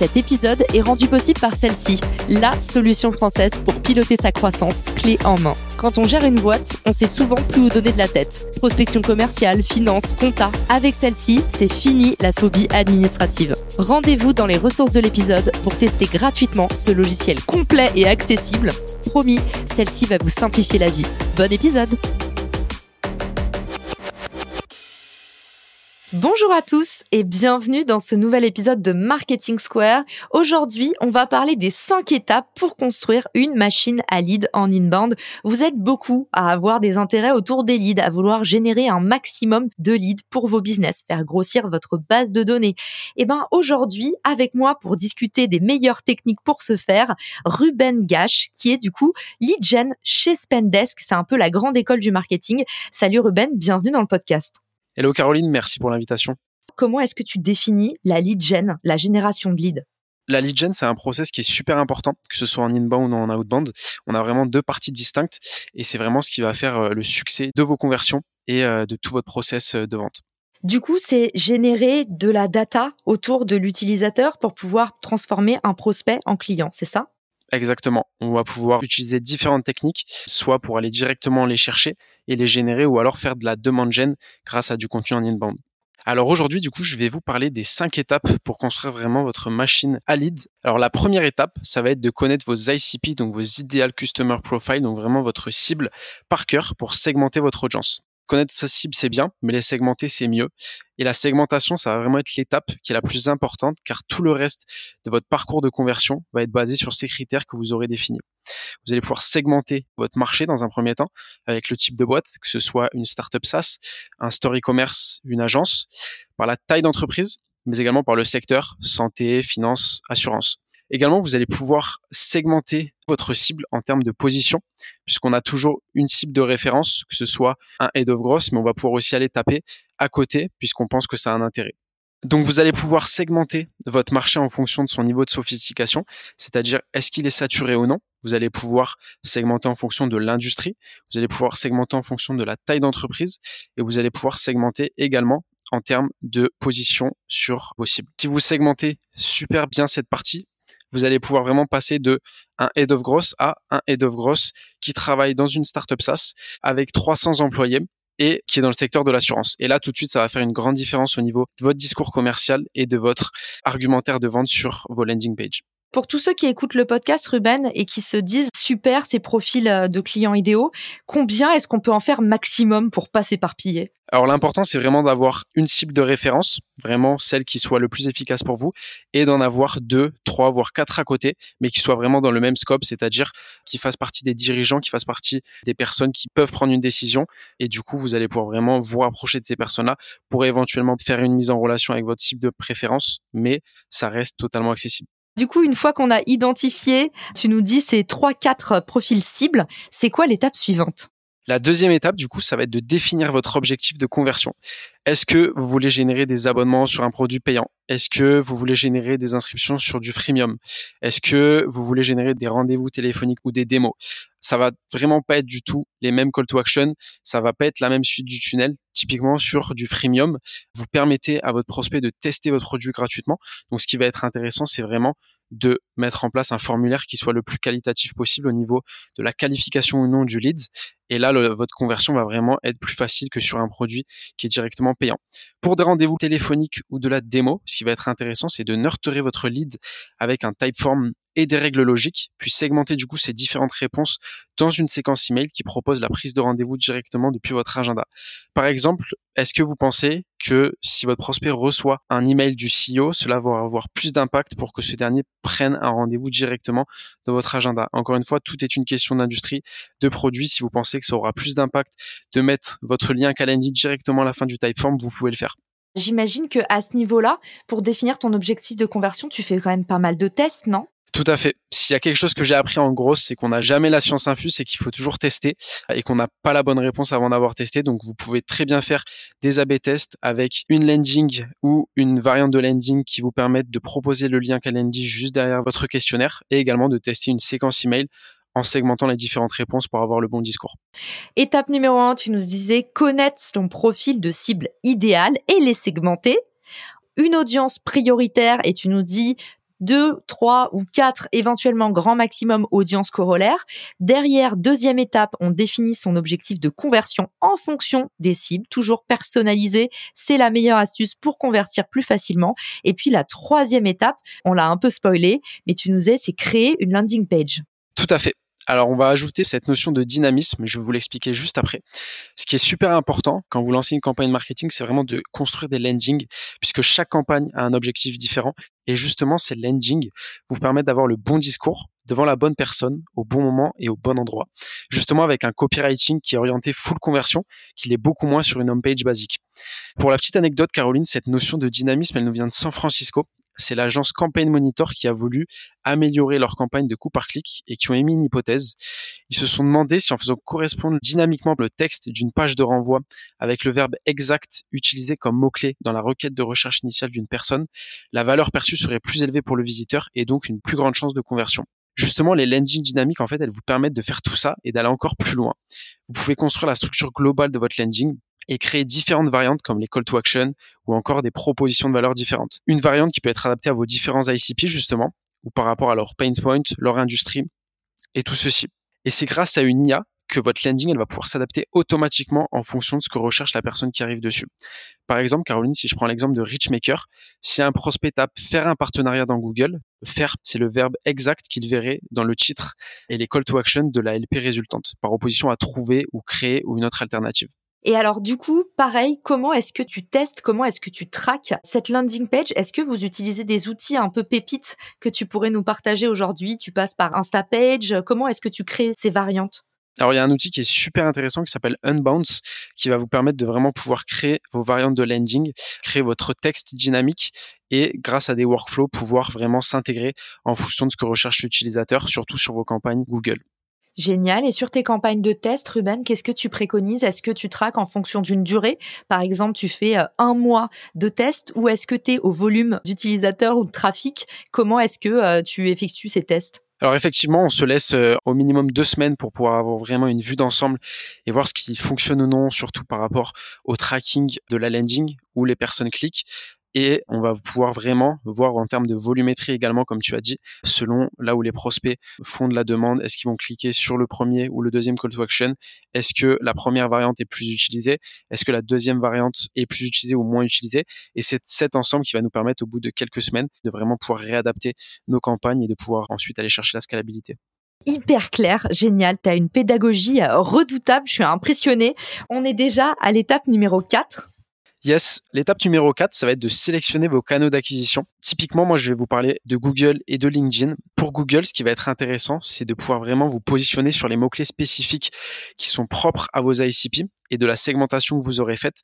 Cet épisode est rendu possible par celle-ci, la solution française pour piloter sa croissance clé en main. Quand on gère une boîte, on sait souvent plus où donner de la tête. Prospection commerciale, finance, compta. Avec celle-ci, c'est fini la phobie administrative. Rendez-vous dans les ressources de l'épisode pour tester gratuitement ce logiciel complet et accessible. Promis, celle-ci va vous simplifier la vie. Bon épisode Bonjour à tous et bienvenue dans ce nouvel épisode de Marketing Square. Aujourd'hui, on va parler des 5 étapes pour construire une machine à lead en inbound. Vous êtes beaucoup à avoir des intérêts autour des leads, à vouloir générer un maximum de leads pour vos business, faire grossir votre base de données. Et eh ben aujourd'hui, avec moi pour discuter des meilleures techniques pour ce faire, Ruben Gash, qui est du coup lead gen chez Spendesk. C'est un peu la grande école du marketing. Salut Ruben, bienvenue dans le podcast. Hello Caroline, merci pour l'invitation. Comment est-ce que tu définis la lead gen, la génération de lead la lead gen, c'est un process qui est super important, que ce soit en inbound ou en outbound. On a vraiment deux parties distinctes et c'est vraiment ce qui va faire euh, le succès de vos conversions et euh, de tout votre process euh, de vente. Du coup, c'est générer de la data autour de l'utilisateur pour pouvoir transformer un prospect en client, c'est ça? Exactement. On va pouvoir utiliser différentes techniques, soit pour aller directement les chercher et les générer, ou alors faire de la demande gen grâce à du contenu en inbound. Alors aujourd'hui, du coup, je vais vous parler des cinq étapes pour construire vraiment votre machine à leads. Alors la première étape, ça va être de connaître vos ICP, donc vos Ideal Customer Profile, donc vraiment votre cible par cœur pour segmenter votre audience connaître sa cible, c'est bien, mais les segmenter, c'est mieux. Et la segmentation, ça va vraiment être l'étape qui est la plus importante, car tout le reste de votre parcours de conversion va être basé sur ces critères que vous aurez définis. Vous allez pouvoir segmenter votre marché dans un premier temps avec le type de boîte, que ce soit une startup SaaS, un store e-commerce, une agence, par la taille d'entreprise, mais également par le secteur santé, finance, assurance. Également, vous allez pouvoir segmenter votre cible en termes de position, puisqu'on a toujours une cible de référence, que ce soit un head of gross, mais on va pouvoir aussi aller taper à côté, puisqu'on pense que ça a un intérêt. Donc vous allez pouvoir segmenter votre marché en fonction de son niveau de sophistication, c'est-à-dire est-ce qu'il est saturé ou non. Vous allez pouvoir segmenter en fonction de l'industrie, vous allez pouvoir segmenter en fonction de la taille d'entreprise et vous allez pouvoir segmenter également en termes de position sur vos cibles. Si vous segmentez super bien cette partie, vous allez pouvoir vraiment passer de un head of gross à un head of gross qui travaille dans une startup SaaS avec 300 employés et qui est dans le secteur de l'assurance. Et là, tout de suite, ça va faire une grande différence au niveau de votre discours commercial et de votre argumentaire de vente sur vos landing pages. Pour tous ceux qui écoutent le podcast, Ruben, et qui se disent super ces profils euh, de clients idéaux, combien est-ce qu'on peut en faire maximum pour pas s'éparpiller? Alors l'important, c'est vraiment d'avoir une cible de référence, vraiment celle qui soit le plus efficace pour vous, et d'en avoir deux, trois, voire quatre à côté, mais qui soient vraiment dans le même scope, c'est-à-dire qui fassent partie des dirigeants, qui fassent partie des personnes qui peuvent prendre une décision, et du coup, vous allez pouvoir vraiment vous rapprocher de ces personnes-là pour éventuellement faire une mise en relation avec votre cible de préférence, mais ça reste totalement accessible. Du coup, une fois qu'on a identifié, tu nous dis ces trois, quatre profils cibles, c'est quoi l'étape suivante? La deuxième étape, du coup, ça va être de définir votre objectif de conversion. Est-ce que vous voulez générer des abonnements sur un produit payant? Est-ce que vous voulez générer des inscriptions sur du freemium? Est-ce que vous voulez générer des rendez-vous téléphoniques ou des démos? Ça va vraiment pas être du tout les mêmes call to action. Ça va pas être la même suite du tunnel. Typiquement sur du freemium, vous permettez à votre prospect de tester votre produit gratuitement. Donc, ce qui va être intéressant, c'est vraiment de mettre en place un formulaire qui soit le plus qualitatif possible au niveau de la qualification ou non du leads. Et là, votre conversion va vraiment être plus facile que sur un produit qui est directement payant. Pour des rendez-vous téléphoniques ou de la démo, ce qui va être intéressant, c'est de nurturer votre lead avec un typeform et des règles logiques, puis segmenter du coup ces différentes réponses dans une séquence email qui propose la prise de rendez-vous directement depuis votre agenda. Par exemple, est-ce que vous pensez que si votre prospect reçoit un email du CEO, cela va avoir plus d'impact pour que ce dernier prenne un rendez-vous directement dans votre agenda? Encore une fois, tout est une question d'industrie, de produit. Si vous pensez que ça aura plus d'impact de mettre votre lien calendrier directement à la fin du typeform, vous pouvez le faire. J'imagine que à ce niveau-là, pour définir ton objectif de conversion, tu fais quand même pas mal de tests, non? Tout à fait. S'il y a quelque chose que j'ai appris en gros, c'est qu'on n'a jamais la science infuse, c'est qu'il faut toujours tester et qu'on n'a pas la bonne réponse avant d'avoir testé. Donc vous pouvez très bien faire des A/B tests avec une landing ou une variante de landing qui vous permettent de proposer le lien Calendly juste derrière votre questionnaire et également de tester une séquence email en segmentant les différentes réponses pour avoir le bon discours. Étape numéro un, tu nous disais connaître ton profil de cible idéal et les segmenter une audience prioritaire et tu nous dis deux, trois ou quatre éventuellement grand maximum audience corollaire. Derrière, deuxième étape, on définit son objectif de conversion en fonction des cibles, toujours personnalisé. C'est la meilleure astuce pour convertir plus facilement. Et puis la troisième étape, on l'a un peu spoilé, mais tu nous disais, c'est créer une landing page. Tout à fait. Alors, on va ajouter cette notion de dynamisme, je vais vous l'expliquer juste après. Ce qui est super important quand vous lancez une campagne marketing, c'est vraiment de construire des landings, puisque chaque campagne a un objectif différent. Et justement, ces landings vous permettent d'avoir le bon discours devant la bonne personne, au bon moment et au bon endroit. Justement, avec un copywriting qui est orienté full conversion, qu'il est beaucoup moins sur une homepage basique. Pour la petite anecdote, Caroline, cette notion de dynamisme, elle nous vient de San Francisco c'est l'agence Campaign Monitor qui a voulu améliorer leur campagne de coût par clic et qui ont émis une hypothèse. Ils se sont demandé si en faisant correspondre dynamiquement le texte d'une page de renvoi avec le verbe exact utilisé comme mot-clé dans la requête de recherche initiale d'une personne, la valeur perçue serait plus élevée pour le visiteur et donc une plus grande chance de conversion. Justement, les landing dynamiques, en fait, elles vous permettent de faire tout ça et d'aller encore plus loin. Vous pouvez construire la structure globale de votre landing et créer différentes variantes comme les call to action ou encore des propositions de valeur différentes. Une variante qui peut être adaptée à vos différents ICP justement ou par rapport à leur pain point, leur industrie et tout ceci. Et c'est grâce à une IA que votre landing elle va pouvoir s'adapter automatiquement en fonction de ce que recherche la personne qui arrive dessus. Par exemple, Caroline, si je prends l'exemple de Richmaker, si un prospect tape faire un partenariat dans Google, faire, c'est le verbe exact qu'il verrait dans le titre et les call to action de la LP résultante, par opposition à trouver ou créer ou une autre alternative. Et alors du coup, pareil, comment est-ce que tu testes, comment est-ce que tu traques cette landing page? Est-ce que vous utilisez des outils un peu pépites que tu pourrais nous partager aujourd'hui? Tu passes par Instapage, comment est-ce que tu crées ces variantes? Alors, il y a un outil qui est super intéressant qui s'appelle Unbounce, qui va vous permettre de vraiment pouvoir créer vos variantes de landing, créer votre texte dynamique et grâce à des workflows, pouvoir vraiment s'intégrer en fonction de ce que recherche l'utilisateur, surtout sur vos campagnes Google. Génial. Et sur tes campagnes de test, Ruben, qu'est-ce que tu préconises? Est-ce que tu traques en fonction d'une durée? Par exemple, tu fais euh, un mois de test ou est-ce que tu es au volume d'utilisateurs ou de trafic? Comment est-ce que euh, tu effectues ces tests? Alors effectivement, on se laisse euh, au minimum deux semaines pour pouvoir avoir vraiment une vue d'ensemble et voir ce qui fonctionne ou non, surtout par rapport au tracking de la landing où les personnes cliquent et on va pouvoir vraiment voir en termes de volumétrie également, comme tu as dit, selon là où les prospects font de la demande, est-ce qu'ils vont cliquer sur le premier ou le deuxième call to action, est-ce que la première variante est plus utilisée, est-ce que la deuxième variante est plus utilisée ou moins utilisée, et c'est cet ensemble qui va nous permettre au bout de quelques semaines de vraiment pouvoir réadapter nos campagnes et de pouvoir ensuite aller chercher la scalabilité. Hyper clair, génial, tu as une pédagogie euh, redoutable, je suis impressionnée. On est déjà à l'étape numéro 4 Yes, l'étape numéro 4, ça va être de sélectionner vos canaux d'acquisition. Typiquement, moi, je vais vous parler de Google et de LinkedIn. Pour Google, ce qui va être intéressant, c'est de pouvoir vraiment vous positionner sur les mots-clés spécifiques qui sont propres à vos ICP et de la segmentation que vous aurez faite.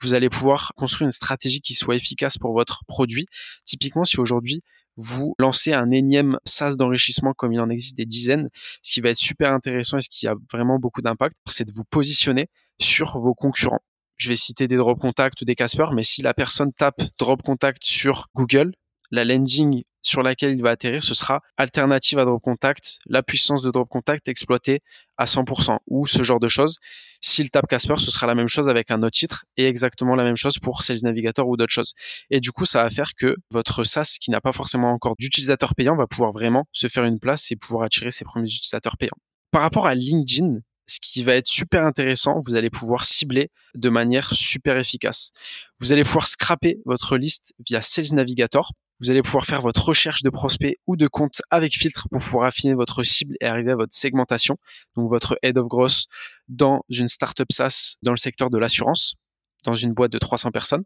Vous allez pouvoir construire une stratégie qui soit efficace pour votre produit. Typiquement, si aujourd'hui, vous lancez un énième SaaS d'enrichissement comme il en existe des dizaines, ce qui va être super intéressant et ce qui a vraiment beaucoup d'impact, c'est de vous positionner sur vos concurrents je vais citer des drop contact ou des Casper, mais si la personne tape drop contact sur Google, la landing sur laquelle il va atterrir, ce sera alternative à drop contact, la puissance de drop contact exploitée à 100% ou ce genre de choses. S'il tape Casper, ce sera la même chose avec un autre titre et exactement la même chose pour Sales Navigator ou d'autres choses. Et du coup, ça va faire que votre SaaS qui n'a pas forcément encore d'utilisateurs payants va pouvoir vraiment se faire une place et pouvoir attirer ses premiers utilisateurs payants. Par rapport à LinkedIn, ce qui va être super intéressant, vous allez pouvoir cibler de manière super efficace. Vous allez pouvoir scraper votre liste via Sales Navigator. Vous allez pouvoir faire votre recherche de prospects ou de comptes avec filtre pour pouvoir affiner votre cible et arriver à votre segmentation, donc votre head of growth dans une startup SaaS dans le secteur de l'assurance dans une boîte de 300 personnes.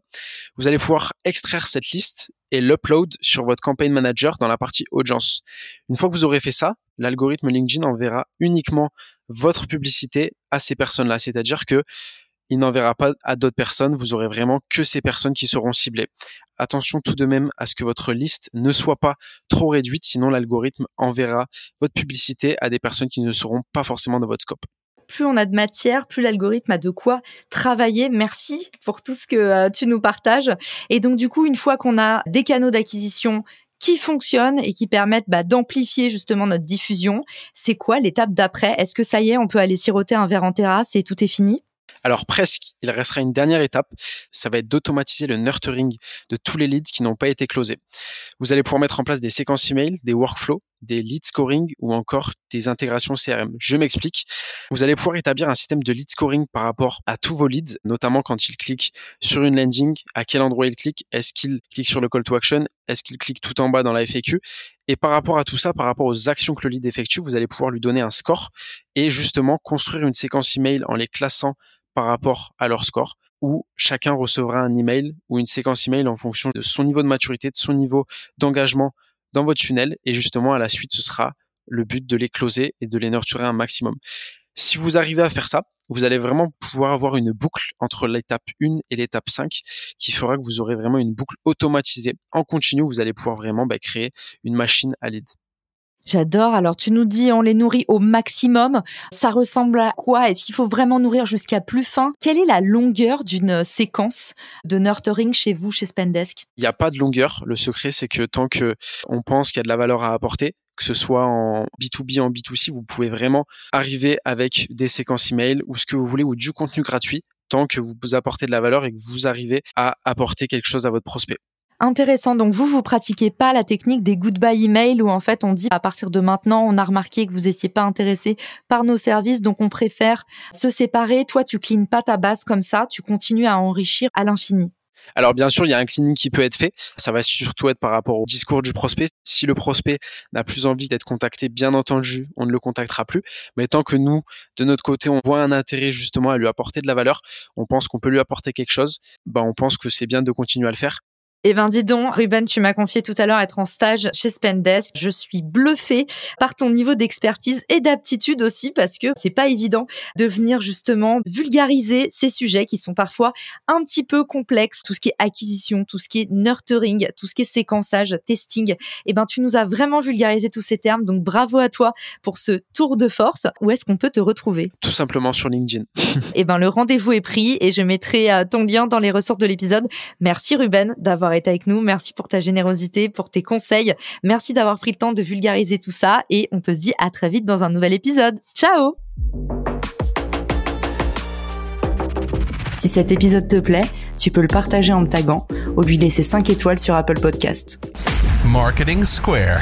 Vous allez pouvoir extraire cette liste et l'upload sur votre campaign manager dans la partie audience. Une fois que vous aurez fait ça, l'algorithme LinkedIn enverra uniquement votre publicité à ces personnes-là. C'est-à-dire que il n'enverra pas à d'autres personnes. Vous aurez vraiment que ces personnes qui seront ciblées. attention tout de même à ce que votre liste ne soit pas trop réduite, sinon l'algorithme enverra votre publicité à des personnes qui ne seront pas forcément dans votre scope plus on a de matière, plus l'algorithme a de quoi travailler. Merci pour tout ce que euh, tu nous partages. Et donc du coup, une fois qu'on a des canaux d'acquisition qui fonctionnent et qui permettent bah, d'amplifier justement notre diffusion. C'est quoi l'étape d'après? Est-ce que ça y est, on peut aller siroter un verre en terrasse et tout est fini? Alors presque, il restera une dernière étape, ça va être d'automatiser le nurturing de tous les leads qui n'ont pas été closés. Vous allez pouvoir mettre en place des séquences email, des workflows, des lead scoring ou encore des intégrations CRM. Je m'explique. Vous allez pouvoir établir un système de lead scoring par rapport à tous vos leads, notamment quand ils cliquent sur une landing, à quel endroit ils cliquent, est-ce qu'ils cliquent sur le call to action, est-ce qu'ils cliquent tout en bas dans la FAQ. Et par rapport à tout ça, par rapport aux actions que le lead effectue, vous allez pouvoir lui donner un score et justement construire une séquence email en les classant par rapport à leur score, où chacun recevra un email ou une séquence email en fonction de son niveau de maturité, de son niveau d'engagement dans votre tunnel. Et justement, à la suite, ce sera le but de les closer et de les nurturer un maximum. Si vous arrivez à faire ça, vous allez vraiment pouvoir avoir une boucle entre l'étape 1 et l'étape 5 qui fera que vous aurez vraiment une boucle automatisée. En continu, vous allez pouvoir vraiment bah, créer une machine à leads. J'adore. Alors tu nous dis on les nourrit au maximum. Ça ressemble à quoi? Est-ce qu'il faut vraiment nourrir jusqu'à plus fin? Quelle est la longueur d'une séquence de nurturing chez vous, chez Spendesk? Il n'y a pas de longueur. Le secret, c'est que tant que on pense qu'il y a de la valeur à apporter, que ce soit en B2B, en B2C, vous pouvez vraiment arriver avec des séquences email ou ce que vous voulez ou du contenu gratuit tant que vous apportez de la valeur et que vous arrivez à apporter quelque chose à votre prospect. Intéressant. Donc vous, vous pratiquez pas la technique des goodbye email où en fait on dit à partir de maintenant, on a remarqué que vous étiez pas intéressé par nos services, donc on préfère se séparer. Toi, tu cleans pas ta base comme ça, tu continues à enrichir à l'infini. Alors bien sûr, il y a un cleaning qui peut être fait. Ça va surtout être par rapport au discours du prospect. Si le prospect n'a plus envie d'être contacté, bien entendu, on ne le contactera plus. Mais tant que nous, de notre côté, on voit un intérêt justement à lui apporter de la valeur, on pense qu'on peut lui apporter quelque chose, ben on pense que c'est bien de continuer à le faire. Eh ben dis donc, Ruben, tu m'as confié tout à l'heure être en stage chez Spendesk. Je suis bluffée par ton niveau d'expertise et d'aptitude aussi parce que c'est pas évident de venir justement vulgariser ces sujets qui sont parfois un petit peu complexes. Tout ce qui est acquisition, tout ce qui est nurturing, tout ce qui est séquençage, testing. Eh ben tu nous as vraiment vulgarisé tous ces termes. Donc bravo à toi pour ce tour de force. Où est-ce qu'on peut te retrouver? Tout simplement sur LinkedIn. eh ben le rendez-vous est pris et je mettrai euh, ton lien dans les ressources de l'épisode. Merci Ruben d'avoir avec nous. Merci pour ta générosité, pour tes conseils. Merci d'avoir pris le temps de vulgariser tout ça et on te dit à très vite dans un nouvel épisode. Ciao Si cet épisode te plaît, tu peux le partager en me taguant ou lui laisser 5 étoiles sur Apple Podcast. Marketing Square.